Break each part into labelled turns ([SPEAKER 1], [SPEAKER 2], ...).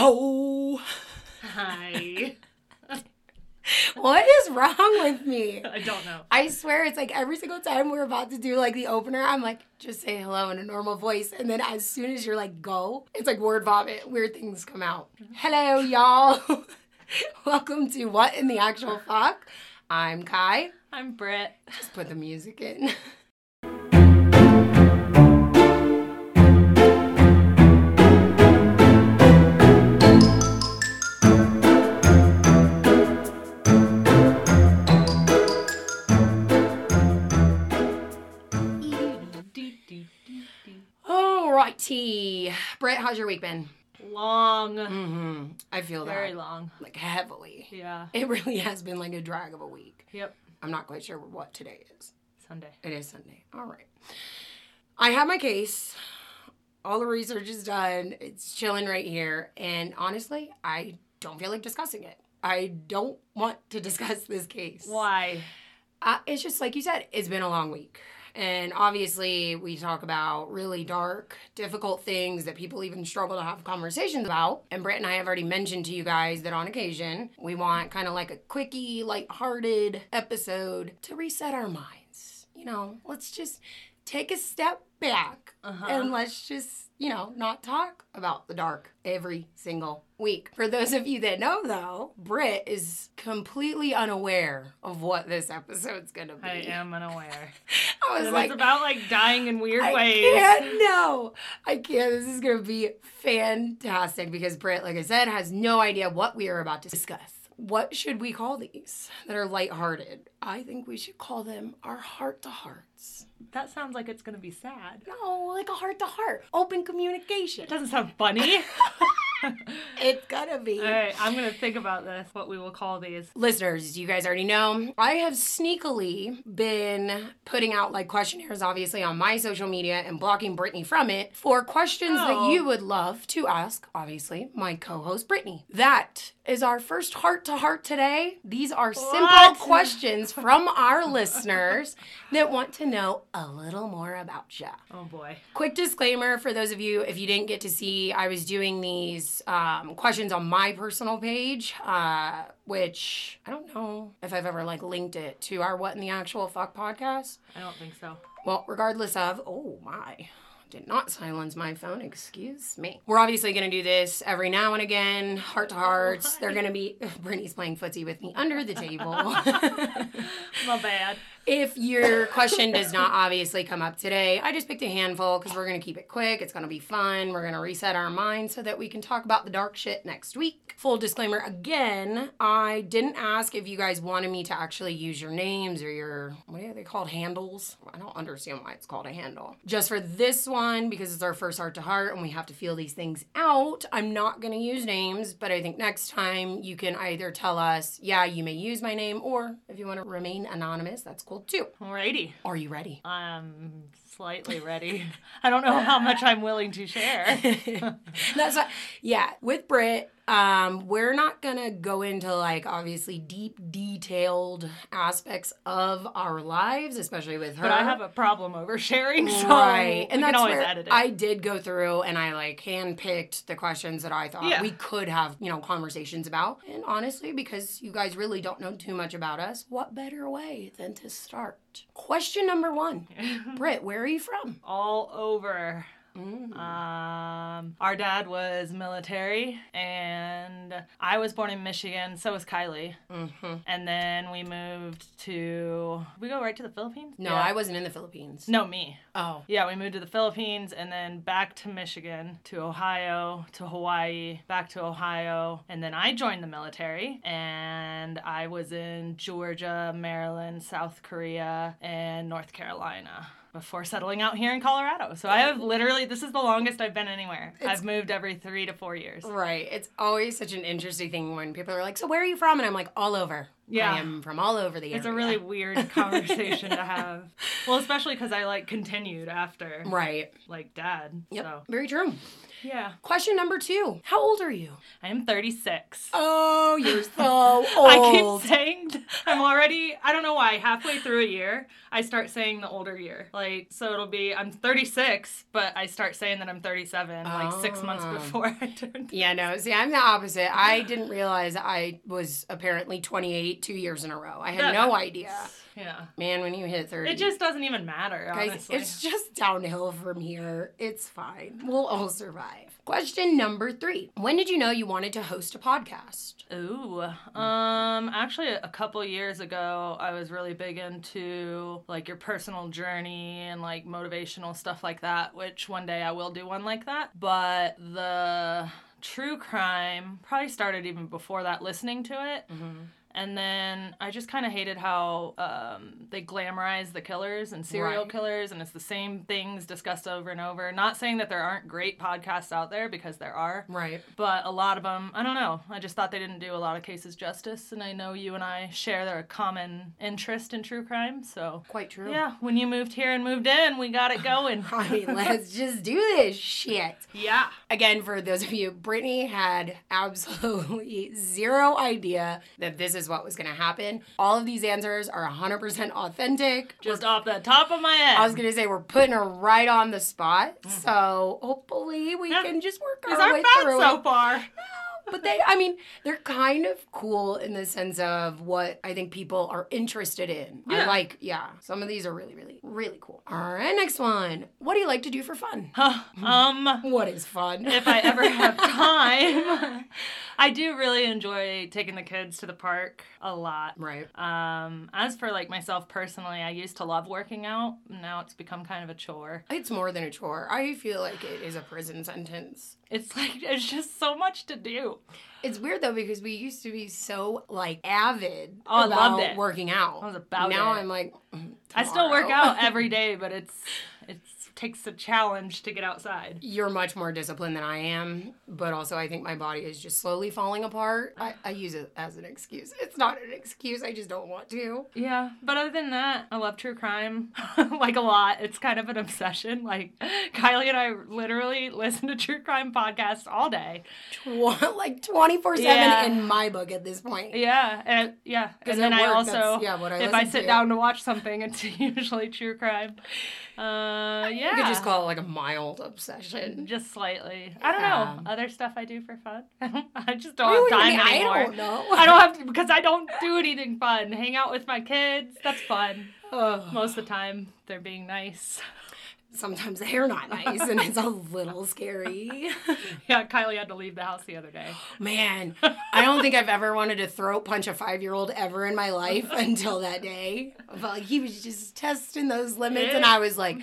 [SPEAKER 1] Yo!
[SPEAKER 2] Hi.
[SPEAKER 1] What is wrong with me?
[SPEAKER 2] I don't know.
[SPEAKER 1] I swear it's like every single time we're about to do like the opener, I'm like, just say hello in a normal voice. And then as soon as you're like, go, it's like word vomit. Weird things come out. Hello, y'all. Welcome to What in the Actual Fuck. I'm Ky.
[SPEAKER 2] I'm Britt.
[SPEAKER 1] Just put the music in. Alrighty. Britt, how's your week been?
[SPEAKER 2] Long.
[SPEAKER 1] Mm-hmm. I feel that.
[SPEAKER 2] Very long.
[SPEAKER 1] Like heavily.
[SPEAKER 2] Yeah.
[SPEAKER 1] It really has been like a drag of a week.
[SPEAKER 2] Yep.
[SPEAKER 1] I'm not quite sure what today is.
[SPEAKER 2] Sunday.
[SPEAKER 1] It is Sunday. All right. I have my case. All the research is done. It's chilling right here. And honestly, I don't feel like discussing it. I don't want to discuss this case.
[SPEAKER 2] Why?
[SPEAKER 1] Uh, it's just like you said, it's been a long week. And obviously, we talk about really dark, difficult things that people even struggle to have conversations about. And Britt and I have already mentioned to you guys that on occasion, we want kind of like a quickie, light-hearted episode to reset our minds. You know, let's just take a step back
[SPEAKER 2] Uh-huh.
[SPEAKER 1] and let's just, you know, not talk about the dark every single week. For those of you that know, though, Britt is completely unaware of what this episode's gonna be.
[SPEAKER 2] I am unaware.
[SPEAKER 1] Was
[SPEAKER 2] And
[SPEAKER 1] like,
[SPEAKER 2] it's about like dying in weird
[SPEAKER 1] I
[SPEAKER 2] ways.
[SPEAKER 1] can't. No, I can't. This is gonna be fantastic because Britt, like I said, has no idea what we are about to discuss. What should we call these that are lighthearted? I think we should call them our heart to hearts.
[SPEAKER 2] That sounds like it's gonna be sad.
[SPEAKER 1] No, like a heart to heart, open communication.
[SPEAKER 2] It doesn't sound funny.
[SPEAKER 1] It's gonna be.
[SPEAKER 2] All right, I'm gonna think about this. What we will call these.
[SPEAKER 1] Listeners, you guys already know, I have sneakily been putting out like questionnaires, obviously, on my social media and blocking Brittany from it for questions that
[SPEAKER 2] Oh.
[SPEAKER 1] you would love to ask, obviously, my co host, Brittany. That is our first heart to heart today. These are simple
[SPEAKER 2] What?
[SPEAKER 1] questions from our listeners that want to know a little more about you.
[SPEAKER 2] Oh boy.
[SPEAKER 1] Quick disclaimer for those of you, if you didn't get to see, I was doing these um, questions on my personal page, uh, which I don't know if I've ever like linked it to our What in the Actual Fuck podcast.
[SPEAKER 2] I don't think so.
[SPEAKER 1] Well, regardless of, oh my, did not silence my phone, excuse me. We're obviously gonna do this every now and again, heart to hearts. They're gonna be, Brittany's playing footsie with me under the table.
[SPEAKER 2] My bad.
[SPEAKER 1] If your question does not obviously come up today, I just picked a handful because we're going to keep it quick. It's going to be fun. We're going to reset our minds so that we can talk about the dark shit next week. Full disclaimer again, I didn't ask if you guys wanted me to actually use your names or your, what are they called? Handles? I don't understand why it's called a handle. Just for this one, because it's our first heart to heart and we have to feel these things out, I'm not going to use names, but I think next time you can either tell us, yeah, you may use my name, or if you want to remain anonymous, that's cool too.
[SPEAKER 2] Alrighty.
[SPEAKER 1] Are you ready?
[SPEAKER 2] I'm slightly ready. I don't know how much I'm willing to share.
[SPEAKER 1] That's yeah. With Britt, um, we're not gonna go into like obviously deep, detailed aspects of our lives, especially with her.
[SPEAKER 2] But I have a problem oversharing, so
[SPEAKER 1] right, and that's where. I did go through and I like handpicked the questions that I thought
[SPEAKER 2] Yeah.
[SPEAKER 1] we could have, you know, conversations about. And honestly, because you guys really don't know too much about us, what better way than to start? Question number one, Britt, where are you from?
[SPEAKER 2] All over.
[SPEAKER 1] Mm.
[SPEAKER 2] Um, our dad was military, and I was born in Michigan. So was Kylie.
[SPEAKER 1] hmm
[SPEAKER 2] And then we moved to. We go right to the Philippines.
[SPEAKER 1] No,
[SPEAKER 2] Yeah.
[SPEAKER 1] I wasn't in the Philippines.
[SPEAKER 2] No, me.
[SPEAKER 1] Oh,
[SPEAKER 2] Yeah, we moved to the Philippines and then back to Michigan, to Ohio, to Hawaii, back to Ohio. And then I joined the military and I was in Georgia, Maryland, South Korea, and North Carolina before settling out here in Colorado. So I have literally, this is the longest I've been anywhere. I've moved every three to four years.
[SPEAKER 1] Right. It's always such an interesting thing when people are like, "So where are you from?" And I'm like, "All over."
[SPEAKER 2] Yeah.
[SPEAKER 1] I am from all over the area.
[SPEAKER 2] It's a really weird conversation to have. Well, especially because I like continued after
[SPEAKER 1] right.
[SPEAKER 2] like dad.
[SPEAKER 1] Yep.
[SPEAKER 2] So
[SPEAKER 1] Very true.
[SPEAKER 2] Yeah.
[SPEAKER 1] Question number two How old are you?
[SPEAKER 2] I am 36.
[SPEAKER 1] Oh, you're so old.
[SPEAKER 2] I keep saying I'm already, I don't know why, halfway through a year, I start saying the older year. Like, so it'll be, I'm 36, but I start saying that I'm 37, like six months
[SPEAKER 1] Oh.
[SPEAKER 2] before I turned.
[SPEAKER 1] Yeah, no, see, I'm the opposite. I didn't realize I was apparently 28 two years in a row. I had no idea.
[SPEAKER 2] Yeah.
[SPEAKER 1] Man, when you hit 30,
[SPEAKER 2] It just doesn't even matter,
[SPEAKER 1] Guys,
[SPEAKER 2] honestly.
[SPEAKER 1] it's just downhill from here. It's fine. We'll all survive. Question number three When did you know you wanted to host a podcast?
[SPEAKER 2] Ooh, um, actually, a couple years ago, I was really big into like your personal journey and like motivational stuff like that. Which one day I will do one like that. But the true crime probably started even before that. Listening to it. And then I just kind of hated how um, they glamorize the killers and serial
[SPEAKER 1] Right.
[SPEAKER 2] killers, and it's the same things discussed over and over. Not saying that there aren't great podcasts out there because there are,
[SPEAKER 1] Right.
[SPEAKER 2] but a lot of them, I don't know. I just thought they didn't do a lot of cases justice, and I know you and I share their common interest in true crime. So,
[SPEAKER 1] Quite true.
[SPEAKER 2] yeah, when you moved here and moved in, we got it going.
[SPEAKER 1] I mean, let's just do this shit.
[SPEAKER 2] yeah.
[SPEAKER 1] Again, for those of you, Brittany had absolutely zero idea that this is what was going to happen. All of these answers are 100% authentic.
[SPEAKER 2] Just off the top of my head.
[SPEAKER 1] I was going to say we're putting her right on the spot. So hopefully we
[SPEAKER 2] Yeah.
[SPEAKER 1] can just work our way
[SPEAKER 2] bad
[SPEAKER 1] through
[SPEAKER 2] so
[SPEAKER 1] it.
[SPEAKER 2] far.
[SPEAKER 1] But they, I mean, they're kind of cool in the sense of what I think people are interested in. I like, yeah, some of these are really, really, really cool. All right, next one. What do you like to do for fun?
[SPEAKER 2] Huh, um,
[SPEAKER 1] What is fun?
[SPEAKER 2] if I ever have time, I do really enjoy taking the kids to the park a lot.
[SPEAKER 1] right.
[SPEAKER 2] Um, as for like myself personally, I used to love working out. Now it's become kind of a chore.
[SPEAKER 1] It's more than a chore. I feel like it is a prison sentence.
[SPEAKER 2] It's like it's just so much to do.
[SPEAKER 1] It's weird though because we used to be so like avid
[SPEAKER 2] Oh, I loved it.
[SPEAKER 1] working out.
[SPEAKER 2] I was about
[SPEAKER 1] now
[SPEAKER 2] it.
[SPEAKER 1] I'm like, mm,
[SPEAKER 2] I still work out every day, but it's it takes a challenge to get outside.
[SPEAKER 1] You're much more disciplined than I am, but also I think my body is just slowly falling apart. I, I use it as an excuse. It's not an excuse. I just don't want to.
[SPEAKER 2] Yeah, but other than that, I love true crime like a lot. It's kind of an obsession. Like Kylie and I literally listen to true crime podcasts all day.
[SPEAKER 1] Like twenty
[SPEAKER 2] four
[SPEAKER 1] seven in my book at this point.
[SPEAKER 2] Yeah, and yeah, and then
[SPEAKER 1] at
[SPEAKER 2] I also
[SPEAKER 1] yeah, what I
[SPEAKER 2] if I sit
[SPEAKER 1] to.
[SPEAKER 2] down to watch something, it's usually true crime. Uh, yeah,
[SPEAKER 1] You could just call it like a mild obsession.
[SPEAKER 2] just slightly. I don't know. Other stuff I do for fun. I just don't
[SPEAKER 1] do
[SPEAKER 2] have time anymore.
[SPEAKER 1] I don't know.
[SPEAKER 2] I don't have to because I don't do anything fun. Hang out with my kids. That's fun.
[SPEAKER 1] Ugh.
[SPEAKER 2] Most of the time, they're being nice.
[SPEAKER 1] Sometimes they're not nice and it's a little scary.
[SPEAKER 2] Yeah, Kylie had to leave the house the other day.
[SPEAKER 1] Man, I don't think I've ever wanted to throat punch a five year old ever in my life until that day. But like he was just testing those limits, and I was like,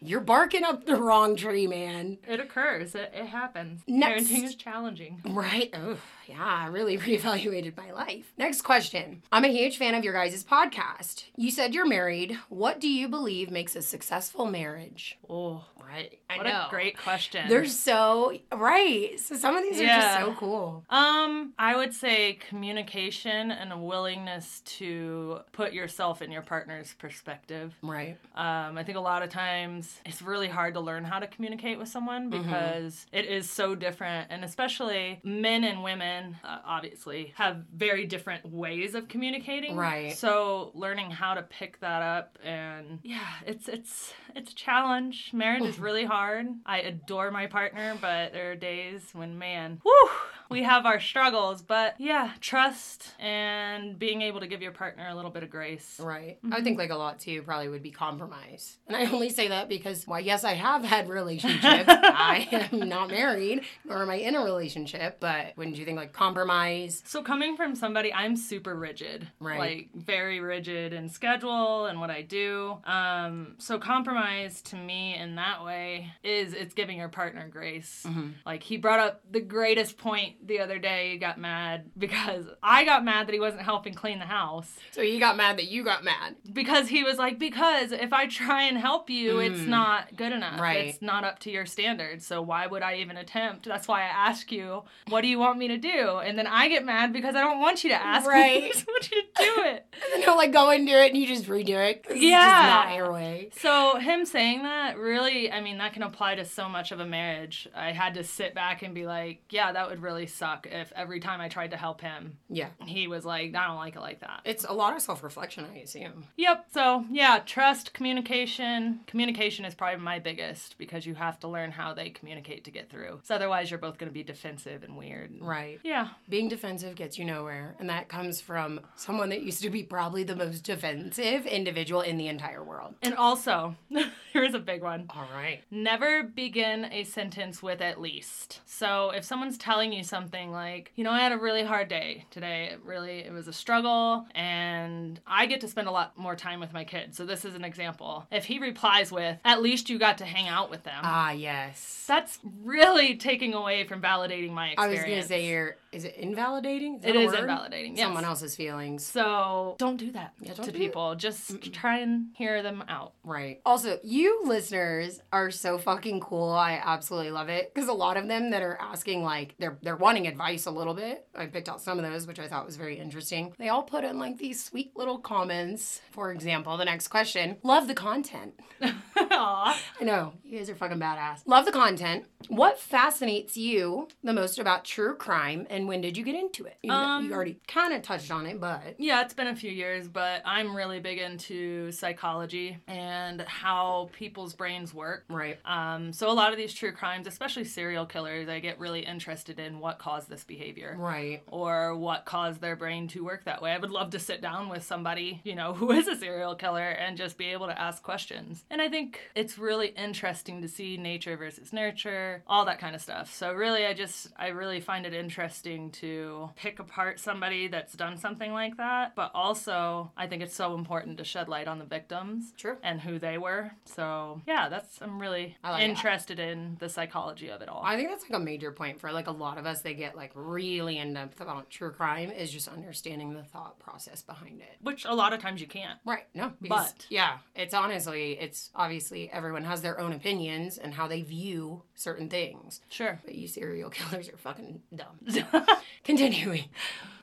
[SPEAKER 1] You're barking up the wrong tree, man.
[SPEAKER 2] It occurs. It, it happens.
[SPEAKER 1] Next.
[SPEAKER 2] Parenting is challenging.
[SPEAKER 1] Right? Oh, yeah, I really reevaluated my life. Next question. I'm a huge fan of your guys' podcast. You said you're married. What do you believe makes a successful marriage?
[SPEAKER 2] Oh,
[SPEAKER 1] Right.
[SPEAKER 2] what a great question.
[SPEAKER 1] They're so right. So some of these are just so cool.
[SPEAKER 2] Um, I would say communication and a willingness to put yourself in your partner's perspective.
[SPEAKER 1] Right.
[SPEAKER 2] Um, I think a lot of times it's really hard to learn how to communicate with someone
[SPEAKER 1] Mm-hmm.
[SPEAKER 2] because it is so different, and especially men and women, uh, obviously, have very different ways of communicating.
[SPEAKER 1] Right.
[SPEAKER 2] So learning how to pick that up, and yeah, it's it's it's a challenge. Marriage is really hard. I adore my partner, but there are days when, man, whew, we have our struggles. But yeah, trust and being able to give your partner a little bit of grace.
[SPEAKER 1] Right. I think like a lot too probably would be compromise. And I only say that because, well, yes, I have had relationships. I am not married, nor am I in a relationship. But wouldn't you think like compromise?
[SPEAKER 2] So coming from somebody, I'm super rigid,
[SPEAKER 1] Right.
[SPEAKER 2] Like very rigid in schedule and what I do. Um, so compromise to me in that way is it's giving your partner grace.
[SPEAKER 1] Mm-hmm.
[SPEAKER 2] Like he brought up the greatest point the other day got mad because I got mad that he wasn't helping clean the house
[SPEAKER 1] So he got mad that you got mad.
[SPEAKER 2] because he was like, because if I try and help you, it's not good enough.
[SPEAKER 1] Mm. Right.
[SPEAKER 2] It's not up to your standards. So why would I even attempt? That's why I ask you, what do you want me to do? And then I get mad because I don't want you to ask
[SPEAKER 1] Right.
[SPEAKER 2] me. I just want you to do it.
[SPEAKER 1] And then he'll like go and do it and you just redo it.
[SPEAKER 2] Yeah.
[SPEAKER 1] just not your way.
[SPEAKER 2] So him saying that really, I mean, that can apply to so much of a marriage. I had to sit back and be like, yeah, that would really suck if every time I tried to help him,
[SPEAKER 1] Yeah.
[SPEAKER 2] he was like, I don't like it like that.
[SPEAKER 1] It's a lot of self reflection, I assume.
[SPEAKER 2] Yep. So yeah, trust, communication. Communication is probably my biggest because you have to learn how they communicate to get through. So otherwise, you're both going to be defensive and weird.
[SPEAKER 1] Right.
[SPEAKER 2] Yeah.
[SPEAKER 1] Being defensive gets you nowhere. And that comes from someone that used to be probably the most defensive individual in the entire world.
[SPEAKER 2] And also, here's a big one.
[SPEAKER 1] All right.
[SPEAKER 2] Never begin a sentence with at least. So if someone's telling you something like, you know, I had a really hard day today, it really it was a struggle and I get to spend a lot more time with my kids. So this is an example. If he replies with, at least you got to hang out with them.
[SPEAKER 1] Ah, yes.
[SPEAKER 2] that's really taking away from validating my experience.
[SPEAKER 1] I was going to say, you're, is it invalidating? Is
[SPEAKER 2] It is
[SPEAKER 1] word?
[SPEAKER 2] invalidating. Yes.
[SPEAKER 1] Someone else's feelings.
[SPEAKER 2] So don't do that
[SPEAKER 1] Yeah, don't
[SPEAKER 2] to
[SPEAKER 1] do it.
[SPEAKER 2] people. Just try and hear them out.
[SPEAKER 1] Right. Also, you listeners are so fucking cool. I absolutely love it because a lot of them that are asking like they're they're wanting advice a little bit. I picked out some of those which I thought was very interesting. They all put in like these sweet little comments. For example, the next question: Love the content.
[SPEAKER 2] Aw.
[SPEAKER 1] I know you guys are fucking badass. Love the content. What fascinates you the most about true crime, and when did you get into it? You,
[SPEAKER 2] Um,
[SPEAKER 1] you already kind of touched on it, but
[SPEAKER 2] Yeah, it's been a few years, but I'm really big into psychology and how people's brains work.
[SPEAKER 1] right.
[SPEAKER 2] Um, so a lot of these true crimes, especially serial killers, I get really interested in what caused this behavior.
[SPEAKER 1] Right.
[SPEAKER 2] or what caused their brain to work that way. I would love to sit down with somebody, you know, who is a serial killer and just be able to ask questions. And I think it's really interesting to see nature versus nurture, all that kind of stuff. So really I just I really find it interesting to pick apart somebody that's done something like that, but also I think it's so important to shed light on the victims
[SPEAKER 1] True.
[SPEAKER 2] and who they were. So, yeah, that's I'm really
[SPEAKER 1] like that.
[SPEAKER 2] interested in the psychology of it all.
[SPEAKER 1] I think that's like a major point for like a lot of us. They get like really in depth about true crime is just understanding the thought process behind it.
[SPEAKER 2] which a lot of times you can't.
[SPEAKER 1] Right. No. Because,
[SPEAKER 2] But-
[SPEAKER 1] yeah, it's honestly, it's obviously everyone has their own opinions and how they view certain things.
[SPEAKER 2] Sure.
[SPEAKER 1] But you serial killers are fucking dumb. Continuing.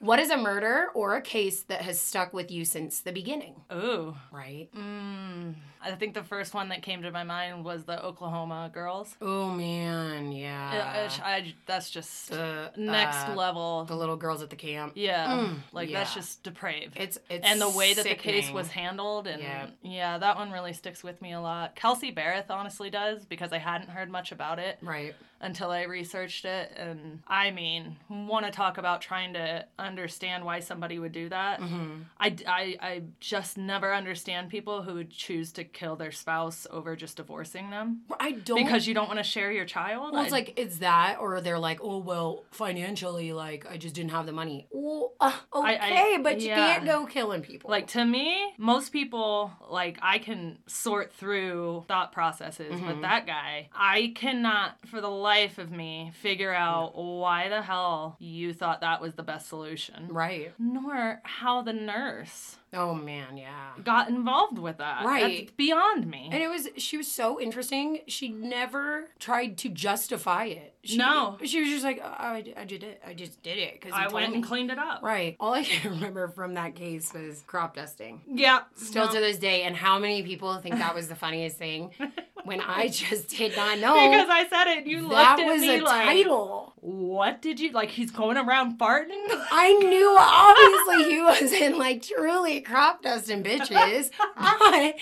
[SPEAKER 1] What is a murder or a case that has stuck with you since the beginning?
[SPEAKER 2] Ooh.
[SPEAKER 1] Right.
[SPEAKER 2] Mm, I think the first one that came to my mind was the Oklahoma girls.
[SPEAKER 1] Oh man, yeah.
[SPEAKER 2] it- I, that's just
[SPEAKER 1] the
[SPEAKER 2] next
[SPEAKER 1] uh,
[SPEAKER 2] level.
[SPEAKER 1] The little girls at the camp.
[SPEAKER 2] yeah,
[SPEAKER 1] Mm,
[SPEAKER 2] like that's just depraved.
[SPEAKER 1] It's it's
[SPEAKER 2] and the way that the case was handled, and
[SPEAKER 1] Yeah.
[SPEAKER 2] yeah. that one really sticks with me a lot. Kelsey Berreth honestly does because I hadn't heard much about it
[SPEAKER 1] right.
[SPEAKER 2] until I researched it, and I mean, want to talk about trying to understand why somebody would do that.
[SPEAKER 1] Mm-hmm.
[SPEAKER 2] I, I, I just never understand people who would choose to kill their spouse over just divorcing them
[SPEAKER 1] I don't
[SPEAKER 2] because you don't want to share your child.
[SPEAKER 1] Well, it's
[SPEAKER 2] I-
[SPEAKER 1] like it's that, or they're like, oh well, financially, like I just didn't have the money. Well, uh, okay,
[SPEAKER 2] I-
[SPEAKER 1] but you
[SPEAKER 2] yeah.
[SPEAKER 1] can't go killing people.
[SPEAKER 2] like to me, most people like I can sort through thought processes,
[SPEAKER 1] Mm-hmm.
[SPEAKER 2] but that guy, I cannot for the life of me figure out why the hell you thought that was the best solution.
[SPEAKER 1] Right?
[SPEAKER 2] Nor how the nurse
[SPEAKER 1] Oh man, yeah.
[SPEAKER 2] got involved with that.
[SPEAKER 1] Right.
[SPEAKER 2] That's beyond me.
[SPEAKER 1] And it was she was so interesting. She never tried to justify it. She,
[SPEAKER 2] No.
[SPEAKER 1] she was just like, oh, I, I did it. I just did it because
[SPEAKER 2] I went and cleaned it up.
[SPEAKER 1] Right. All I can remember from that case was crop dusting.
[SPEAKER 2] Yeah.
[SPEAKER 1] Still
[SPEAKER 2] no.
[SPEAKER 1] to this day, and how many people think that was the funniest thing when I just did not know
[SPEAKER 2] because I said it, you looked at
[SPEAKER 1] was
[SPEAKER 2] me
[SPEAKER 1] a
[SPEAKER 2] like,
[SPEAKER 1] title.
[SPEAKER 2] "What did you like?" He's going around farting.
[SPEAKER 1] I knew obviously he was in like truly crop dusting bitches, but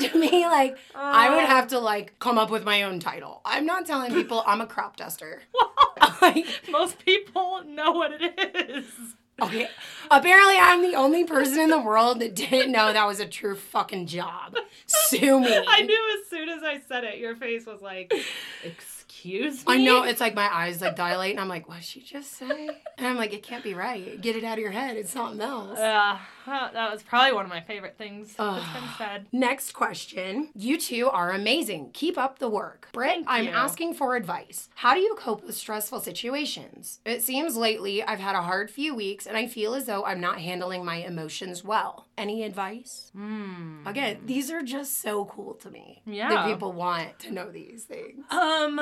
[SPEAKER 1] to me, like I would uh. have to like come up with my own title. I'm not telling people I'm a crop duster. Like,
[SPEAKER 2] Most people know what it is.
[SPEAKER 1] Okay, apparently I'm the only person in the world that didn't know that was a true fucking job. Sue me.
[SPEAKER 2] I knew as soon as I said it, your face was like, "Excuse me.
[SPEAKER 1] I know it's like my eyes like dilate, and I'm like, what did she just say? And I'm like, it can't be right. Get it out of your head. It's something else.
[SPEAKER 2] Yeah, uh, that was probably one of my favorite things that's been said.
[SPEAKER 1] Next question. You two are amazing. Keep up the work. Britt,
[SPEAKER 2] Thank
[SPEAKER 1] I'm
[SPEAKER 2] you.
[SPEAKER 1] asking for advice. How do you cope with stressful situations? It seems lately I've had a hard few weeks and I feel as though I'm not handling my emotions well. Any advice?
[SPEAKER 2] Hmm.
[SPEAKER 1] Again, these are just so cool to me.
[SPEAKER 2] Yeah.
[SPEAKER 1] That people want to know these things.
[SPEAKER 2] Um,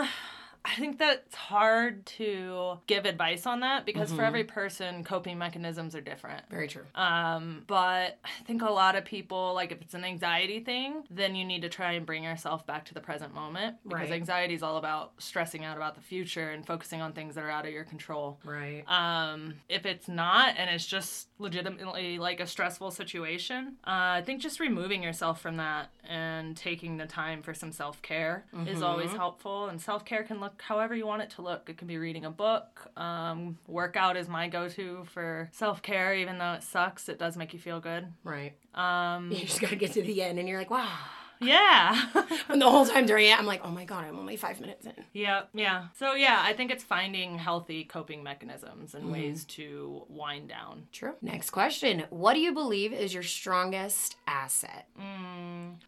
[SPEAKER 2] I think that's hard to give advice on that because for every person, coping mechanisms are different.
[SPEAKER 1] Very true.
[SPEAKER 2] Um, but I think a lot of people, like if it's an anxiety thing, then you need to try and bring yourself back to the present moment because
[SPEAKER 1] Right.
[SPEAKER 2] anxiety is all about stressing out about the future and focusing on things that are out of your control.
[SPEAKER 1] Right.
[SPEAKER 2] Um, if it's not and it's just legitimately like a stressful situation, uh, I think just removing yourself from that and taking the time for some self care is always helpful. And self care can look however you want it to look. It can be reading a book. Um, workout is my go to for self care, even though it sucks, it does make you feel good.
[SPEAKER 1] Right.
[SPEAKER 2] Um,
[SPEAKER 1] You just gotta get to the end and you're like, wow.
[SPEAKER 2] yeah.
[SPEAKER 1] And the whole time during it, I'm like, oh my god, I'm only five minutes in.
[SPEAKER 2] Yeah, yeah. So yeah, I think it's finding healthy coping mechanisms and ways to wind down.
[SPEAKER 1] True. Next question. What do you believe is your strongest asset?
[SPEAKER 2] Mm,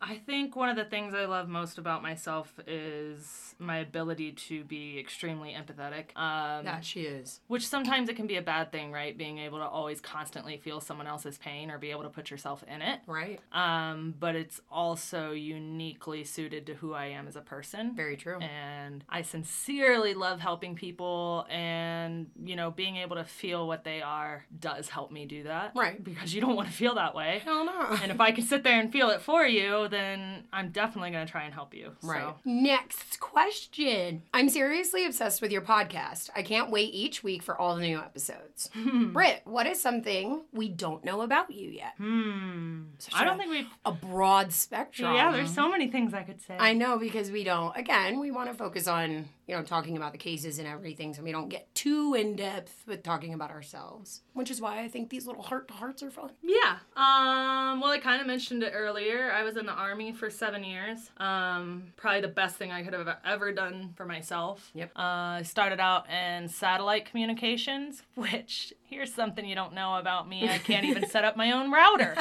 [SPEAKER 2] I think one of the things I love most about myself is my ability to be extremely empathetic. Um,
[SPEAKER 1] That she is.
[SPEAKER 2] which sometimes it can be a bad thing, right? Being able to always constantly feel someone else's pain or be able to put yourself in it.
[SPEAKER 1] Right.
[SPEAKER 2] Um, but it's also uniquely suited to who I am as a person.
[SPEAKER 1] Very true.
[SPEAKER 2] and I sincerely love helping people and you know being able to feel what they are does help me do that
[SPEAKER 1] Right.
[SPEAKER 2] because you don't want to feel that way
[SPEAKER 1] Hell no.
[SPEAKER 2] and if I can sit there and feel it for you then I'm definitely going to try and help you
[SPEAKER 1] Right.
[SPEAKER 2] so
[SPEAKER 1] Next question. I'm seriously obsessed with your podcast. I can't wait each week for all the new episodes. Britt, what is something we don't know about you yet?
[SPEAKER 2] hmm
[SPEAKER 1] Such
[SPEAKER 2] I
[SPEAKER 1] a-
[SPEAKER 2] don't think we've
[SPEAKER 1] A broad spectrum.
[SPEAKER 2] yeah there's so many things I could say
[SPEAKER 1] I know because we don't. Again, we want to focus on you know talking about the cases and everything, so we don't get too in depth with talking about ourselves. Which is why I think these little heart to hearts are fun.
[SPEAKER 2] Yeah. Um, well, I kind of mentioned it earlier. I was in the army for seven years. Um, probably the best thing I could have ever done for myself.
[SPEAKER 1] Yep.
[SPEAKER 2] Uh, I started out in satellite communications, which here's something you don't know about me. I can't even set up my own router.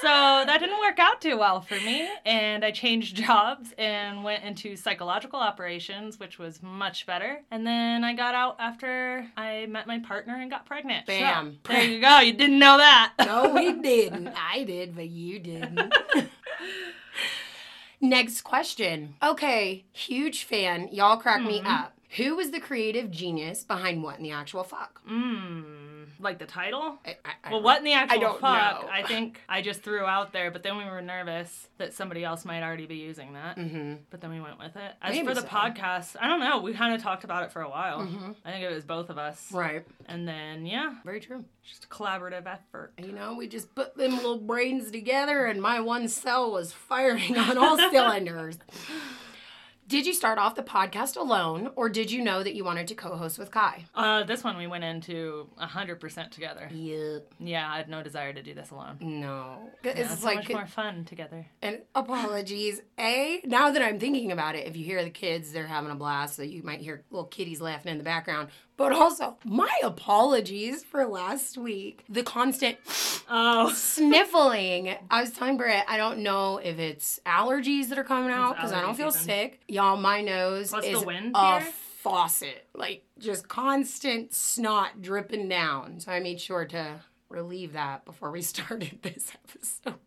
[SPEAKER 2] So that didn't work out too well for me, and I changed jobs and went into psychological operations, which was much better. And then I got out after I met my partner and got pregnant. So,
[SPEAKER 1] Bam.
[SPEAKER 2] there you go. You didn't know that.
[SPEAKER 1] No, we didn't. I did, but you didn't. Next question. Okay, huge fan. Y'all crack me mm-hmm. up. Who was the creative genius behind what in the actual fuck?
[SPEAKER 2] Mmm. Like the title?
[SPEAKER 1] I, I, I
[SPEAKER 2] Well, what in the actual
[SPEAKER 1] don't
[SPEAKER 2] fuck?
[SPEAKER 1] know.
[SPEAKER 2] I think I just threw out there, but then we were nervous that somebody else might already be using that.
[SPEAKER 1] Mm-hmm.
[SPEAKER 2] But then we went with it. As
[SPEAKER 1] Maybe
[SPEAKER 2] for the
[SPEAKER 1] so.
[SPEAKER 2] podcast, I don't know. We kind of talked about it for a while. I think it was both of us.
[SPEAKER 1] Right.
[SPEAKER 2] And then, yeah,
[SPEAKER 1] Very true.
[SPEAKER 2] just a collaborative effort.
[SPEAKER 1] You know, we just put them little brains together, and my one cell was firing on all cylinders. Did you start off the podcast alone, or did you know that you wanted to co-host with Ky?
[SPEAKER 2] Uh, this one we went into 100% together.
[SPEAKER 1] Yep.
[SPEAKER 2] Yeah, I had no desire to do this alone.
[SPEAKER 1] No.
[SPEAKER 2] Yeah,
[SPEAKER 1] it's
[SPEAKER 2] it's so
[SPEAKER 1] like
[SPEAKER 2] much more fun together.
[SPEAKER 1] and apologies. A now that I'm thinking about it, if you hear the kids, they're having a blast, so you might hear little kitties laughing in the background. But also, my apologies for last week. The constant
[SPEAKER 2] Oh.
[SPEAKER 1] sniffling. I was telling Britt, I don't know if it's allergies that are coming out because I don't feel
[SPEAKER 2] season.
[SPEAKER 1] sick. Y'all, my nose
[SPEAKER 2] Plus the
[SPEAKER 1] is
[SPEAKER 2] wind
[SPEAKER 1] a
[SPEAKER 2] here?
[SPEAKER 1] faucet, like just constant snot dripping down. So I made sure to relieve that before we started this episode.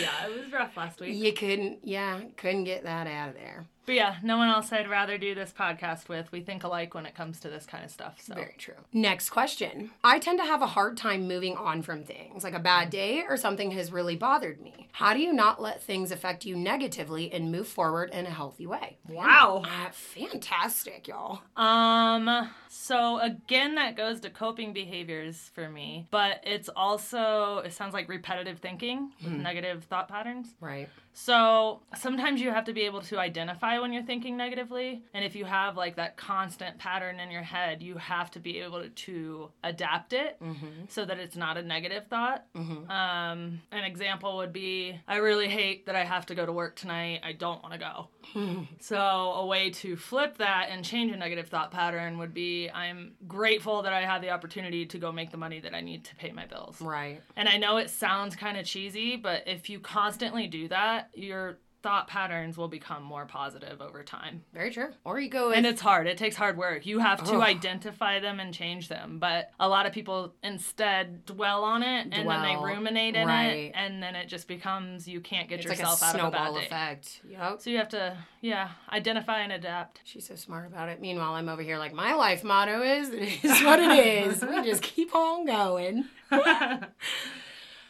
[SPEAKER 2] Yeah, it was rough last week.
[SPEAKER 1] You couldn't, yeah, couldn't get that out of there.
[SPEAKER 2] But yeah, no one else I'd rather do this podcast with. We think alike when it comes to this kind of stuff. So
[SPEAKER 1] Very true. Next question. I tend to have a hard time moving on from things, like a bad day or something has really bothered me. How do you not let things affect you negatively and move forward in a healthy way?
[SPEAKER 2] Wow.
[SPEAKER 1] Uh, fantastic, y'all.
[SPEAKER 2] Um, so again, that goes to coping behaviors for me, but it's also, it sounds like repetitive thinking with negative thought patterns.
[SPEAKER 1] Right.
[SPEAKER 2] So sometimes you have to be able to identify identify when you're thinking negatively. And if you have like that constant pattern in your head, you have to be able to, to adapt it so that it's not a negative thought. Um, an example would be I really hate that I have to go to work tonight. I don't want to go. So, a way to flip that and change a negative thought pattern would be I'm grateful that I have the opportunity to go make the money that I need to pay my bills.
[SPEAKER 1] Right.
[SPEAKER 2] And I know it sounds kind of cheesy, but if you constantly do that, your thought patterns will become more positive over time.
[SPEAKER 1] Very true. Or you go with
[SPEAKER 2] And it's hard. It takes hard work. You have to
[SPEAKER 1] Ugh.
[SPEAKER 2] identify them and change them. But a lot of people instead dwell on it and then they ruminate in
[SPEAKER 1] Right.
[SPEAKER 2] it and then it just becomes you can't get
[SPEAKER 1] it's like
[SPEAKER 2] yourself out of a bad
[SPEAKER 1] snowball
[SPEAKER 2] day.
[SPEAKER 1] effect. Yep.
[SPEAKER 2] So you have to, yeah, identify and adapt.
[SPEAKER 1] She's so smart about it. Meanwhile, I'm over here like my life motto is it is what it is. we just keep on going.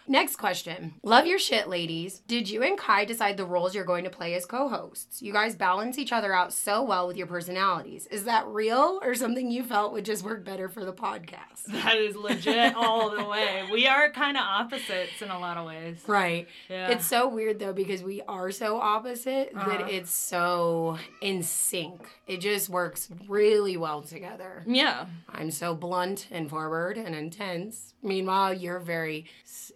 [SPEAKER 1] Next question. Love your shit, ladies. Did you and Ky decide the roles you're going to play as co hosts? You guys balance each other out so well with your personalities. Is that real or something you felt would just work better for the podcast?
[SPEAKER 2] That is legit all the way. We are kind of opposites in a lot of ways.
[SPEAKER 1] Right.
[SPEAKER 2] Yeah.
[SPEAKER 1] It's so weird though because we are so opposite
[SPEAKER 2] Uh-huh.
[SPEAKER 1] that it's so in sync. It just works really well together.
[SPEAKER 2] yeah.
[SPEAKER 1] I'm so blunt and forward and intense. Meanwhile, you're very,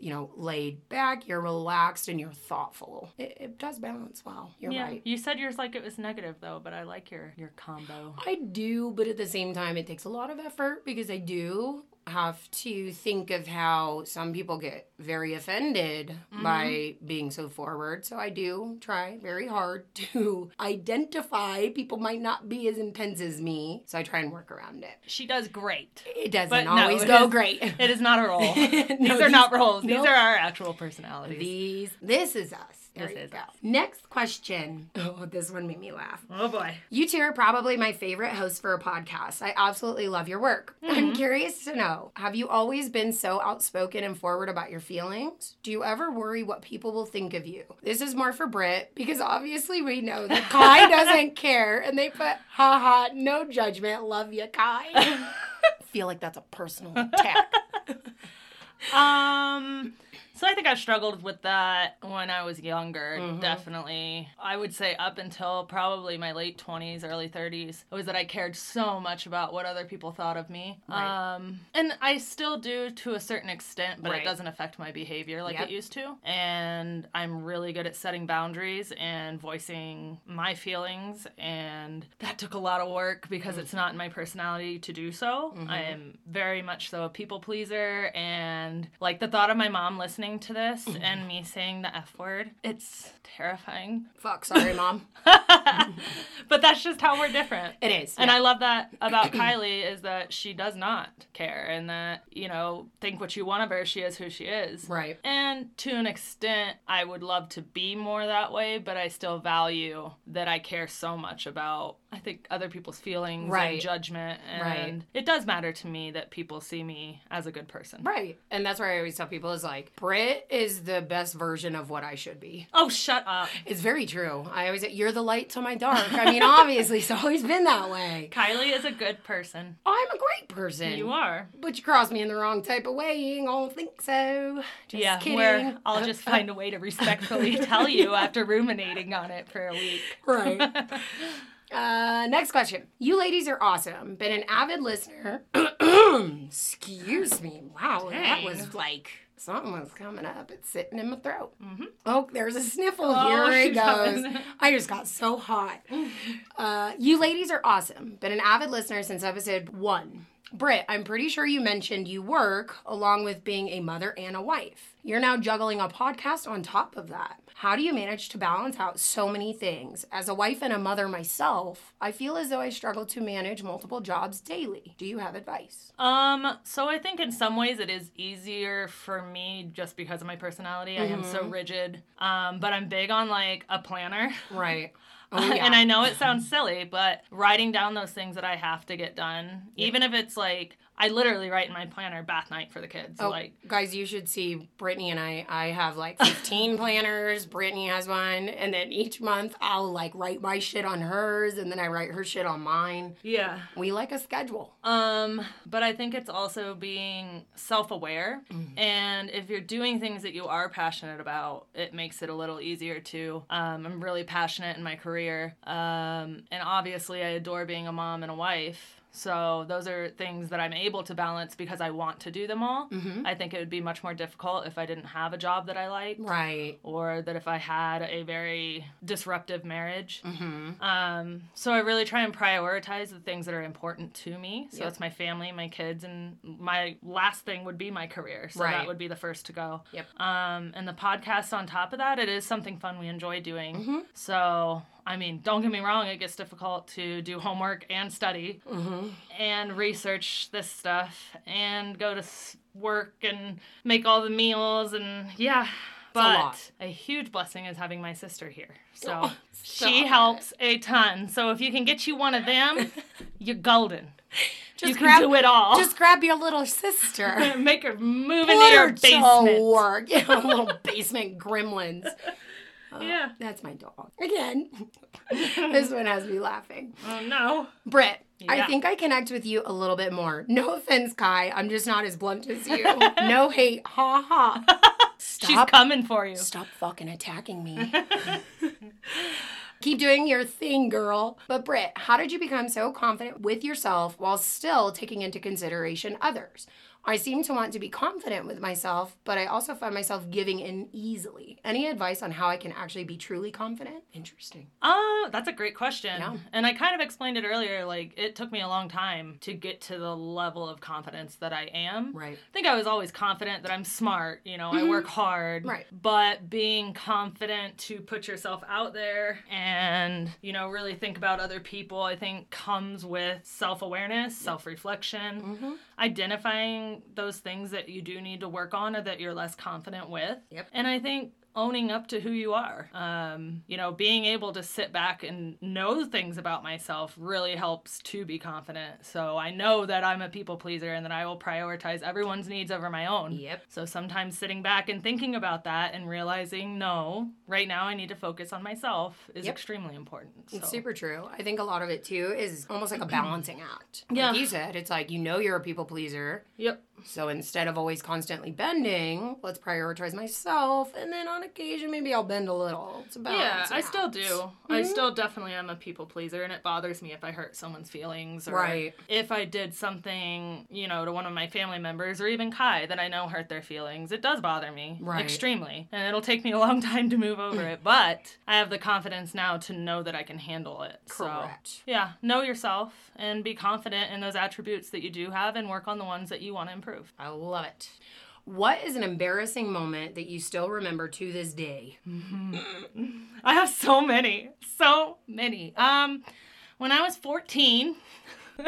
[SPEAKER 1] you know, laid back, you're relaxed, and you're thoughtful. It, it does balance well. You're
[SPEAKER 2] Yeah.
[SPEAKER 1] right.
[SPEAKER 2] You said yours like it was negative though, but I like your your combo.
[SPEAKER 1] I do, but at the same time, it takes a lot of effort because I do have to think of how some people get very offended mm-hmm. by being so forward. So I do try very hard to identify people might not be as intense as me. So I try and work around it.
[SPEAKER 2] She does great.
[SPEAKER 1] It doesn't
[SPEAKER 2] But no,
[SPEAKER 1] always
[SPEAKER 2] it
[SPEAKER 1] go
[SPEAKER 2] is-
[SPEAKER 1] great.
[SPEAKER 2] It is not a role. these are
[SPEAKER 1] these-
[SPEAKER 2] not roles. These
[SPEAKER 1] nope.
[SPEAKER 2] are our actual personalities.
[SPEAKER 1] These, this is us. There
[SPEAKER 2] This
[SPEAKER 1] you
[SPEAKER 2] is
[SPEAKER 1] go.
[SPEAKER 2] us.
[SPEAKER 1] Next question. Oh, this one made me laugh.
[SPEAKER 2] oh boy.
[SPEAKER 1] You two are probably my favorite hosts for a podcast. I absolutely love your work. I'm curious to know have you always been so outspoken and forward about your feelings? Do you ever worry what people will think of you? This is more for Britt because obviously we know that Ky doesn't care and they put, haha, no judgment, love you, Ky. feel like that's a personal attack.
[SPEAKER 2] Um so I think I struggled with that when I was younger,
[SPEAKER 1] Mm-hmm.
[SPEAKER 2] definitely. I would say up until probably my late 20s, early 30s, was that I cared so much about what other people thought of me.
[SPEAKER 1] Right.
[SPEAKER 2] Um and I still do to a certain extent, but
[SPEAKER 1] Right.
[SPEAKER 2] it doesn't affect my behavior like
[SPEAKER 1] Yep.
[SPEAKER 2] it used to. And I'm really good at setting boundaries and voicing my feelings and that took a lot of work because it's not in my personality to do so. I am very much so a people pleaser and like the thought of my mom listening to this mm-hmm. and me saying the F word, it's terrifying.
[SPEAKER 1] Fuck, sorry, mom.
[SPEAKER 2] but that's just how we're different.
[SPEAKER 1] It is.
[SPEAKER 2] And
[SPEAKER 1] yeah.
[SPEAKER 2] I love that about Kylie is that she does not care and that, you know, think what you want of her, she is who she is.
[SPEAKER 1] Right.
[SPEAKER 2] And to an extent, I would love to be more that way, but I still value that I care so much about, I think, other people's feelings
[SPEAKER 1] Right.
[SPEAKER 2] and judgment. And
[SPEAKER 1] Right.
[SPEAKER 2] it does matter to me that people see me as a good person.
[SPEAKER 1] Right. And that's why I always tell people is like, Britt is the best version of what I should be.
[SPEAKER 2] Oh, shut up.
[SPEAKER 1] It's very true. I always say, you're the light to my dark. I mean, obviously, it's always been that way.
[SPEAKER 2] Kylie is a good person.
[SPEAKER 1] I'm a great person.
[SPEAKER 2] You are.
[SPEAKER 1] But you cross me in the wrong type of way. You ain't gonna think so. Just
[SPEAKER 2] yeah,
[SPEAKER 1] kidding.
[SPEAKER 2] where I'll just find a way to respectfully tell you after ruminating on it for a week.
[SPEAKER 1] Right. Uh, next question. You ladies are awesome. Been an avid listener. Excuse me. Wow, that was like something was coming up. It's sitting in my throat. Mm-hmm. Oh, there's a sniffle.
[SPEAKER 2] Oh,
[SPEAKER 1] Here it goes. I just got so hot. Uh, you ladies are awesome. Been an avid listener since episode one. Britt, I'm pretty sure you mentioned you work along with being a mother and a wife. You're now juggling a podcast on top of that. How do you manage to balance out so many things? As a wife and a mother myself, I feel as though I struggle to manage multiple jobs daily. Do you have advice?
[SPEAKER 2] Um, so I think in some ways it is easier for me just because of my personality. I am so rigid. Um, but I'm big on like a planner.
[SPEAKER 1] Right. Oh, yeah.
[SPEAKER 2] and I know it sounds silly, but writing down those things that I have to get done, even if it's like I literally write in my planner bath night for the kids.
[SPEAKER 1] Oh,
[SPEAKER 2] Like,
[SPEAKER 1] guys, you should see Brittany and I. I have like 15 planners. Brittany has one. And then each month I'll like write my shit on hers and then I write her shit on mine.
[SPEAKER 2] yeah.
[SPEAKER 1] We like a schedule.
[SPEAKER 2] Um, but I think it's also being self-aware, and if you're doing things that you are passionate about, it makes it a little easier to. Um, I'm really passionate in my career, um, and obviously I adore being a mom and a wife. So those are things that I'm able to balance because I want to do them all. I think it would be much more difficult if I didn't have a job that I liked
[SPEAKER 1] Right.
[SPEAKER 2] or that if I had a very disruptive marriage. Um, so I really try and prioritize the things that are important to me. So
[SPEAKER 1] Yep.
[SPEAKER 2] it's my family, my kids, and my last thing would be my career. So
[SPEAKER 1] Right.
[SPEAKER 2] that would be the first to go.
[SPEAKER 1] Yep.
[SPEAKER 2] Um, and the podcast on top of that, it is something fun we enjoy doing.
[SPEAKER 1] Mm-hmm.
[SPEAKER 2] So. I mean, don't get me wrong, it gets difficult to do homework and study
[SPEAKER 1] Mm-hmm.
[SPEAKER 2] and research this stuff and go to work and make all the meals and yeah. But
[SPEAKER 1] lot.
[SPEAKER 2] a, huge blessing is having my sister here. So
[SPEAKER 1] Oh,
[SPEAKER 2] she helps a ton. So if you can get you one of them, you're golden.
[SPEAKER 1] Just
[SPEAKER 2] you
[SPEAKER 1] grab
[SPEAKER 2] can do it all.
[SPEAKER 1] Just grab your little sister.
[SPEAKER 2] make her move
[SPEAKER 1] Put
[SPEAKER 2] into your
[SPEAKER 1] her to
[SPEAKER 2] basement.
[SPEAKER 1] work. Yeah, little basement gremlins.
[SPEAKER 2] Oh, yeah.
[SPEAKER 1] That's my dog. Again, this one has me laughing.
[SPEAKER 2] Oh no.
[SPEAKER 1] Britt, I think I connect with you a little bit more. No offense, Ky. I'm just not as blunt as you. no hate. Ha ha.
[SPEAKER 2] She's coming for you.
[SPEAKER 1] Stop fucking attacking me. Keep doing your thing, girl. But Britt, how did you become so confident with yourself while still taking into consideration others? I seem to want to be confident with myself, but I also find myself giving in easily. Any advice on how I can actually be truly confident? Interesting.
[SPEAKER 2] Oh, that's a great question.
[SPEAKER 1] Yeah.
[SPEAKER 2] And I kind of explained it earlier. Like, it took me a long time to get to the level of confidence that I am.
[SPEAKER 1] Right.
[SPEAKER 2] I think I was always confident that I'm smart, you know, I mm-hmm. work hard.
[SPEAKER 1] Right.
[SPEAKER 2] But being confident to put yourself out there and, you know, really think about other people, I think comes with self awareness, self reflection, mm-hmm. identifying those things that you do need to work on or that you're less confident with.
[SPEAKER 1] Yep.
[SPEAKER 2] And I think owning up to who you are. Um, you know, being able to sit back and know things about myself really helps to be confident. So I know that I'm a people pleaser and that I will prioritize everyone's needs over my own.
[SPEAKER 1] Yep.
[SPEAKER 2] So sometimes sitting back and thinking about that and realizing, no, right now I need to focus on myself is
[SPEAKER 1] Yep.
[SPEAKER 2] extremely important.
[SPEAKER 1] It's super true. I think a lot of it too is almost like a balancing act.
[SPEAKER 2] Yeah.
[SPEAKER 1] Like you said, it's like you know you're a people pleaser.
[SPEAKER 2] Yep.
[SPEAKER 1] So instead of always constantly bending, let's prioritize myself. And then on occasion, maybe I'll bend a little. It's a
[SPEAKER 2] Yeah. I still do. I mm-hmm. still definitely am a people pleaser, and it bothers me if I hurt someone's feelings or
[SPEAKER 1] Right.
[SPEAKER 2] if I did something, you know, to one of my family members or even Ky that I know hurt their feelings. It does bother me
[SPEAKER 1] Right.
[SPEAKER 2] extremely, and it'll take me a long time to move over it. But I have the confidence now to know that I can handle it.
[SPEAKER 1] Correct.
[SPEAKER 2] So, yeah, know yourself and be confident in those attributes that you do have, and work on the ones that you want to improve.
[SPEAKER 1] I love it. What is an embarrassing moment that you still remember to this day?
[SPEAKER 2] I have so many, so many. Um, when I was fourteen.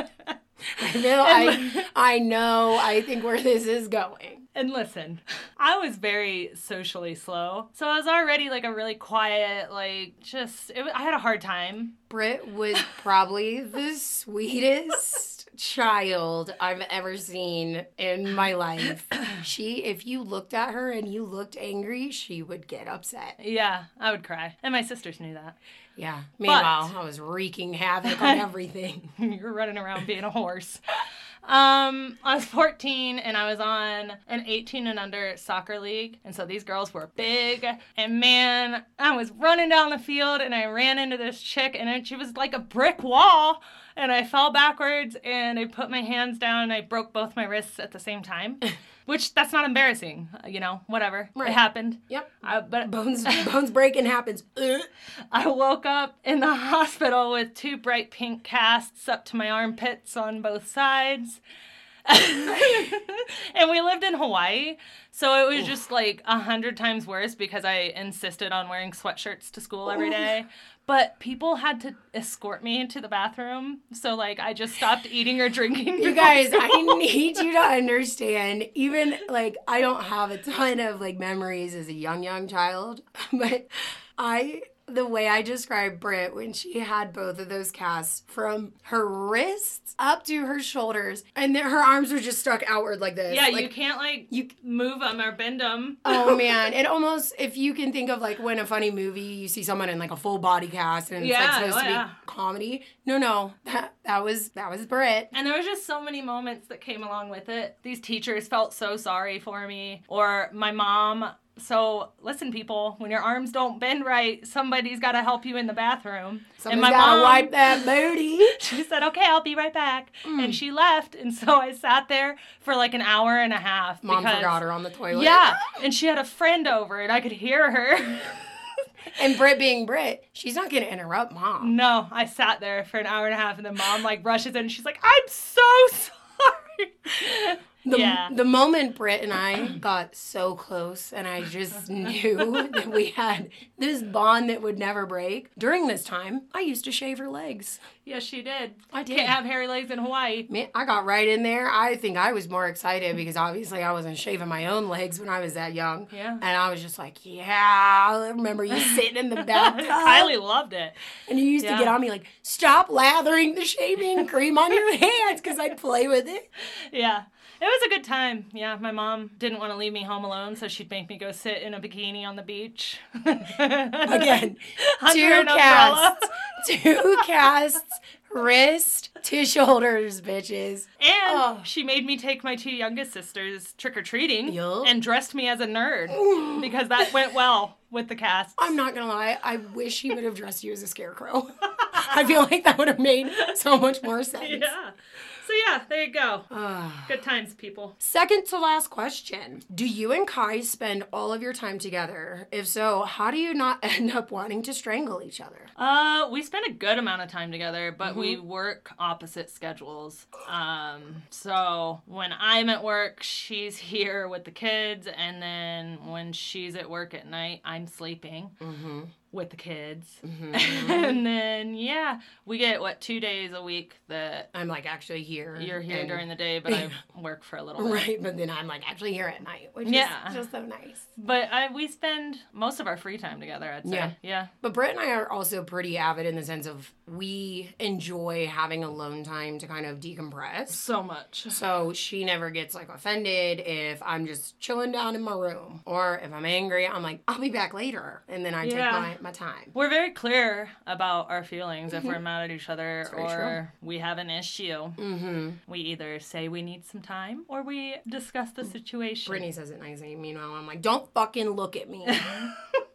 [SPEAKER 1] I know, I, I know, I think where this is going.
[SPEAKER 2] And listen, I was very socially slow. So I was already like a really quiet, like just, it, I had a hard time.
[SPEAKER 1] Britt was probably the sweetest child I've ever seen in my life. She, if you looked at her and you looked angry, she would get upset.
[SPEAKER 2] Yeah, I would cry. And my sisters knew that.
[SPEAKER 1] Yeah. Meanwhile, I was wreaking havoc on everything.
[SPEAKER 2] You're running around being a horse. Um, I was 14 and I was on an 18 and under soccer league. And so these girls were big. And man, I was running down the field and I ran into this chick and she was like a brick wall. And I fell backwards and I put my hands down and I broke both my wrists at the same time. Which that's not embarrassing, uh, you know, whatever.
[SPEAKER 1] Right.
[SPEAKER 2] It happened.
[SPEAKER 1] Yep.
[SPEAKER 2] I, but
[SPEAKER 1] Bones bones breaking happens.
[SPEAKER 2] I woke up in the hospital with two bright pink casts up to my armpits on both sides. and we lived in Hawaii, so it was just like a hundred times worse because I insisted on wearing sweatshirts to school every day. But people had to escort me into the bathroom, so like I just stopped eating or drinking.
[SPEAKER 1] You guys, I need you to understand. Even like I don't have a ton of like memories as a young young child, but I the way I described Britt when she had both of those casts from her wrists up to her shoulders, and then her arms were just stuck outward like this.
[SPEAKER 2] Yeah,
[SPEAKER 1] like,
[SPEAKER 2] you can't like
[SPEAKER 1] you-
[SPEAKER 2] move them or bend them.
[SPEAKER 1] Oh man, it almost if you can think of like when a funny movie you see someone in like a full body cast and it's like
[SPEAKER 2] Yeah,
[SPEAKER 1] supposed
[SPEAKER 2] oh,
[SPEAKER 1] to be
[SPEAKER 2] yeah.
[SPEAKER 1] comedy. No, no, that that was that was Britt.
[SPEAKER 2] And there was just so many moments that came along with it. These teachers felt so sorry for me, or my mom. So listen, people, when your arms don't bend right, somebody's got to help you in the bathroom.
[SPEAKER 1] Someone's gotta wipe that booty.
[SPEAKER 2] She said, "Okay, I'll be right back,"
[SPEAKER 1] Mm.
[SPEAKER 2] and she left. And so I sat there for like an hour and a half.
[SPEAKER 1] Mom
[SPEAKER 2] because,
[SPEAKER 1] forgot her on the toilet.
[SPEAKER 2] Yeah, and she had a friend over, and I could hear her.
[SPEAKER 1] And Britt being Britt, she's not gonna interrupt mom.
[SPEAKER 2] no, I sat there for an hour and a half, and then mom like rushes in. and She's like, "I'm so sorry."
[SPEAKER 1] The,
[SPEAKER 2] yeah.
[SPEAKER 1] the moment Britt and I got so close and I just knew that we had this bond that would never break. During this time, I used to shave her legs.
[SPEAKER 2] Yes, she did.
[SPEAKER 1] I did.
[SPEAKER 2] Can't have hairy legs in Hawaii.
[SPEAKER 1] Man, I got right in there. I think I was more excited because obviously I wasn't shaving my own legs when I was that young.
[SPEAKER 2] Yeah.
[SPEAKER 1] And I was just like, yeah, I remember you sitting in the bathtub.
[SPEAKER 2] Kylie loved it.
[SPEAKER 1] And you used to get on me like, stop lathering the shaving cream on your hands because I'd play with it.
[SPEAKER 2] Yeah. It was a good time. Yeah, my mom didn't want to leave me home alone, so she'd make me go sit in a bikini on the beach.
[SPEAKER 1] Again, two casts. Two casts, wrist to shoulders, bitches.
[SPEAKER 2] And
[SPEAKER 1] Oh.
[SPEAKER 2] she made me take my two youngest sisters trick or treating
[SPEAKER 1] Yup.
[SPEAKER 2] and dressed me as a nerd because that went well with the cast.
[SPEAKER 1] I'm not gonna lie, I wish he would have dressed you as a scarecrow. I feel like that would have made so much more sense.
[SPEAKER 2] Yeah. So yeah, there you go. Good times, people.
[SPEAKER 1] Second to last question. Do you and Kai spend all of your time together? If so, how do you not end up wanting to strangle each other?
[SPEAKER 2] Uh, we spend a good amount of time together, but we work opposite schedules. Um, so when I'm at work, she's here with the kids, and then when she's at work at night, I'm sleeping
[SPEAKER 1] Mm-hmm.
[SPEAKER 2] With the kids.
[SPEAKER 1] Mhm.
[SPEAKER 2] and then yeah, we get what two days a week that
[SPEAKER 1] I'm like actually here.
[SPEAKER 2] you're here
[SPEAKER 1] and-
[SPEAKER 2] during the day, but I work for a little bit.
[SPEAKER 1] Right, but then I'm like actually here at night, which
[SPEAKER 2] Yeah.
[SPEAKER 1] is just so nice.
[SPEAKER 2] But I we spend most of our free time together. I'd say.
[SPEAKER 1] Yeah.
[SPEAKER 2] Yeah.
[SPEAKER 1] But Britt and I are also pretty avid in the sense of we enjoy having alone time to kind of decompress.
[SPEAKER 2] So much.
[SPEAKER 1] So she never gets like offended if I'm just chilling down in my room. Or if I'm angry, I'm like, I'll be back later. And then I
[SPEAKER 2] Yeah.
[SPEAKER 1] take my, my time.
[SPEAKER 2] We're very clear about our feelings if we're mad at each other or we have an issue.
[SPEAKER 1] Mm-hmm.
[SPEAKER 2] We either say we need some time or we discuss the situation.
[SPEAKER 1] Brittany says it nicely. Meanwhile, I'm like, don't fucking look at me.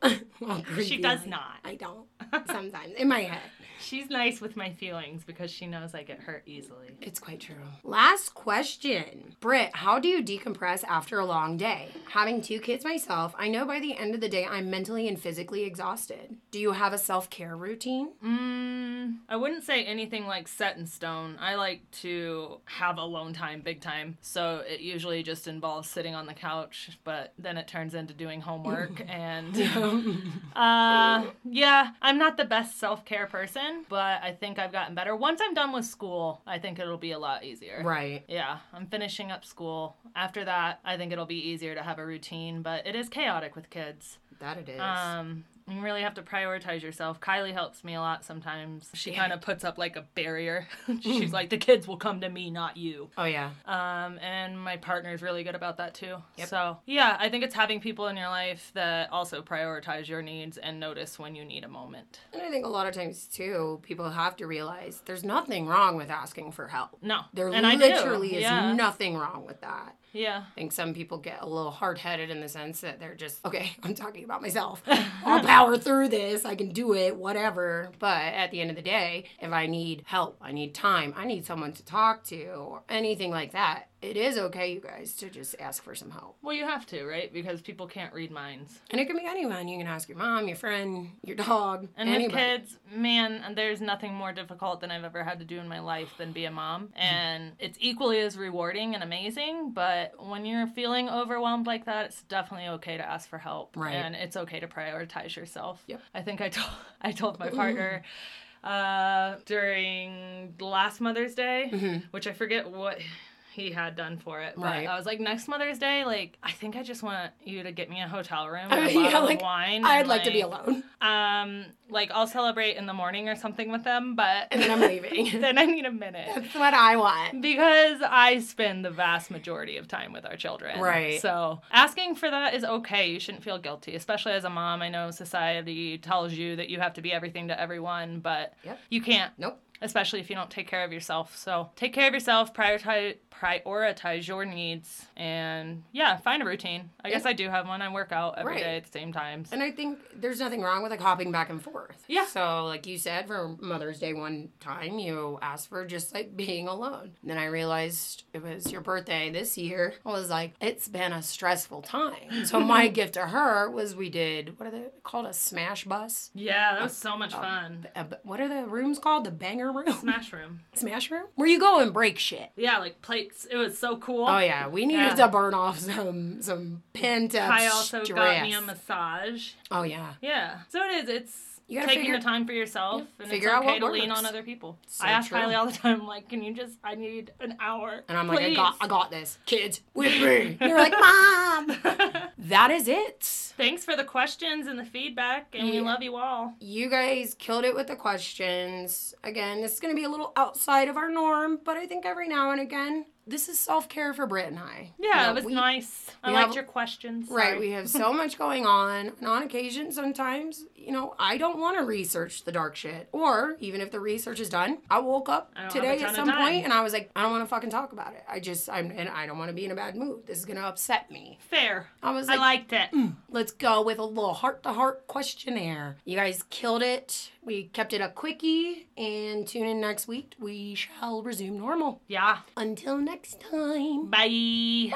[SPEAKER 2] She does
[SPEAKER 1] like.
[SPEAKER 2] not.
[SPEAKER 1] I don't. Sometimes in my head.
[SPEAKER 2] She's nice with my feelings because she knows I get hurt easily.
[SPEAKER 1] It's quite true. Last question. Britt, how do you decompress after a long day? Having two kids myself, I know by the end of the day I'm mentally and physically exhausted. Do you have a self care routine?
[SPEAKER 2] Mm, I wouldn't say anything like set in stone. I like to have alone time big time. So it usually just involves sitting on the couch, but then it turns into doing homework and uh yeah, I'm not the best self-care person, but I think I've gotten better. Once I'm done with school, I think it'll be a lot easier.
[SPEAKER 1] right.
[SPEAKER 2] Yeah, I'm finishing up school. After that, I think it'll be easier to have a routine, but it is chaotic with kids.
[SPEAKER 1] That it is.
[SPEAKER 2] Um, you really have to prioritize yourself. Kylie helps me a lot sometimes. She kind of puts up like a barrier. She's like, the kids will come to me, not you.
[SPEAKER 1] oh, yeah.
[SPEAKER 2] Um, and my partner's really good about that too.
[SPEAKER 1] Yep.
[SPEAKER 2] So yeah, I think it's having people in your life that also prioritize your needs and notice when you need a moment.
[SPEAKER 1] And I think a lot of times, too, people have to realize there's nothing wrong with asking for help.
[SPEAKER 2] No,
[SPEAKER 1] There
[SPEAKER 2] and
[SPEAKER 1] literally is
[SPEAKER 2] yeah.
[SPEAKER 1] nothing wrong with that.
[SPEAKER 2] Yeah.
[SPEAKER 1] I think some people get a little hard headed in the sense that they're just, okay, I'm talking about myself. I'll power through this. I can do it, whatever. But at the end of the day, if I need help, I need time, I need someone to talk to, or anything like that, it is okay, you guys, to just ask for some help.
[SPEAKER 2] Well, you have to, right? Because people can't read minds.
[SPEAKER 1] And it can be anyone. You can ask your mom, your friend, your dog,
[SPEAKER 2] And
[SPEAKER 1] anybody.
[SPEAKER 2] with kids, man, there's nothing more difficult than I've ever had to do in my life than be a mom. And it's equally as rewarding and amazing, but when you're feeling overwhelmed like that, it's definitely okay to ask for help.
[SPEAKER 1] Right.
[SPEAKER 2] And it's okay to prioritize yourself.
[SPEAKER 1] Yep.
[SPEAKER 2] I think I told I told my partner uh during last Mother's Day,
[SPEAKER 1] Mhm.
[SPEAKER 2] which I forget what he had done for it. But
[SPEAKER 1] Right.
[SPEAKER 2] I was like, next Mother's Day, like, I think I just want you to get me a hotel room,
[SPEAKER 1] I
[SPEAKER 2] and a
[SPEAKER 1] mean,
[SPEAKER 2] bottle
[SPEAKER 1] yeah,
[SPEAKER 2] of
[SPEAKER 1] like,
[SPEAKER 2] wine.
[SPEAKER 1] I'd
[SPEAKER 2] and,
[SPEAKER 1] like to be alone.
[SPEAKER 2] Um, like I'll celebrate in the morning or something with them, but
[SPEAKER 1] And then I'm leaving.
[SPEAKER 2] then I need a minute.
[SPEAKER 1] That's what I want.
[SPEAKER 2] Because I spend the vast majority of time with our children.
[SPEAKER 1] Right.
[SPEAKER 2] So asking for that is okay. You shouldn't feel guilty, especially as a mom. I know society tells you that you have to be everything to everyone, but
[SPEAKER 1] Yep.
[SPEAKER 2] you can't.
[SPEAKER 1] Nope.
[SPEAKER 2] Especially if you don't take care of yourself. So take care of yourself, prioritize prioritize your needs, and yeah, find a routine. I guess I do have one. I work out every day
[SPEAKER 1] Right.
[SPEAKER 2] at the same times.
[SPEAKER 1] And I think there's nothing wrong with like hopping back and forth.
[SPEAKER 2] Yeah.
[SPEAKER 1] So like you said, for Mother's Day one time, you asked for just like being alone. And then I realized it was your birthday this year. I was like, it's been a stressful time. So my gift to her was we did what are they called a smash bus?
[SPEAKER 2] Yeah, that was so much fun.
[SPEAKER 1] Uh, but what are the rooms called? The banger room?
[SPEAKER 2] Smash room.
[SPEAKER 1] Smash room? Where you go and break shit.
[SPEAKER 2] Yeah, like plates. It was so cool.
[SPEAKER 1] Oh yeah, we needed
[SPEAKER 2] Yeah.
[SPEAKER 1] to burn off some some pent up
[SPEAKER 2] I also
[SPEAKER 1] stress.
[SPEAKER 2] got me a massage.
[SPEAKER 1] oh yeah,
[SPEAKER 2] Yeah. So it is. It's
[SPEAKER 1] You gotta
[SPEAKER 2] taking
[SPEAKER 1] figure-
[SPEAKER 2] the time for yourself, and
[SPEAKER 1] figure
[SPEAKER 2] it's
[SPEAKER 1] out
[SPEAKER 2] okay
[SPEAKER 1] what
[SPEAKER 2] to lean
[SPEAKER 1] works.
[SPEAKER 2] on other people.
[SPEAKER 1] So
[SPEAKER 2] I ask
[SPEAKER 1] true.
[SPEAKER 2] Kylie all the time, like, "Can you just? I need an hour."
[SPEAKER 1] And I'm like, I got, I got this. Kids, with me. You're like, Mom. that is it.
[SPEAKER 2] Thanks for the questions and the feedback, and we love you all.
[SPEAKER 1] You guys killed it with the questions. Again, this is going to be a little outside of our norm, but I think every now and again, this is self care for Britt and I. You
[SPEAKER 2] Yeah,
[SPEAKER 1] know,
[SPEAKER 2] it was
[SPEAKER 1] we-
[SPEAKER 2] nice. I liked
[SPEAKER 1] have-
[SPEAKER 2] your questions.
[SPEAKER 1] Right, we have so much going on, and on occasion, sometimes, you know, I don't want to research the dark shit. Or even if the research is done, I woke up
[SPEAKER 2] I don't have a
[SPEAKER 1] today at some point and I was like, I don't want to fucking talk about it. I just, I'm, and I don't want to be in a bad mood. This is gonna upset me.
[SPEAKER 2] Fair.
[SPEAKER 1] I was
[SPEAKER 2] I liked it.
[SPEAKER 1] Mm, let's go with a little heart to heart questionnaire. You guys killed it. We kept it a quickie, and tune in next week. We shall resume normal.
[SPEAKER 2] Yeah.
[SPEAKER 1] Until next time.
[SPEAKER 2] Bye.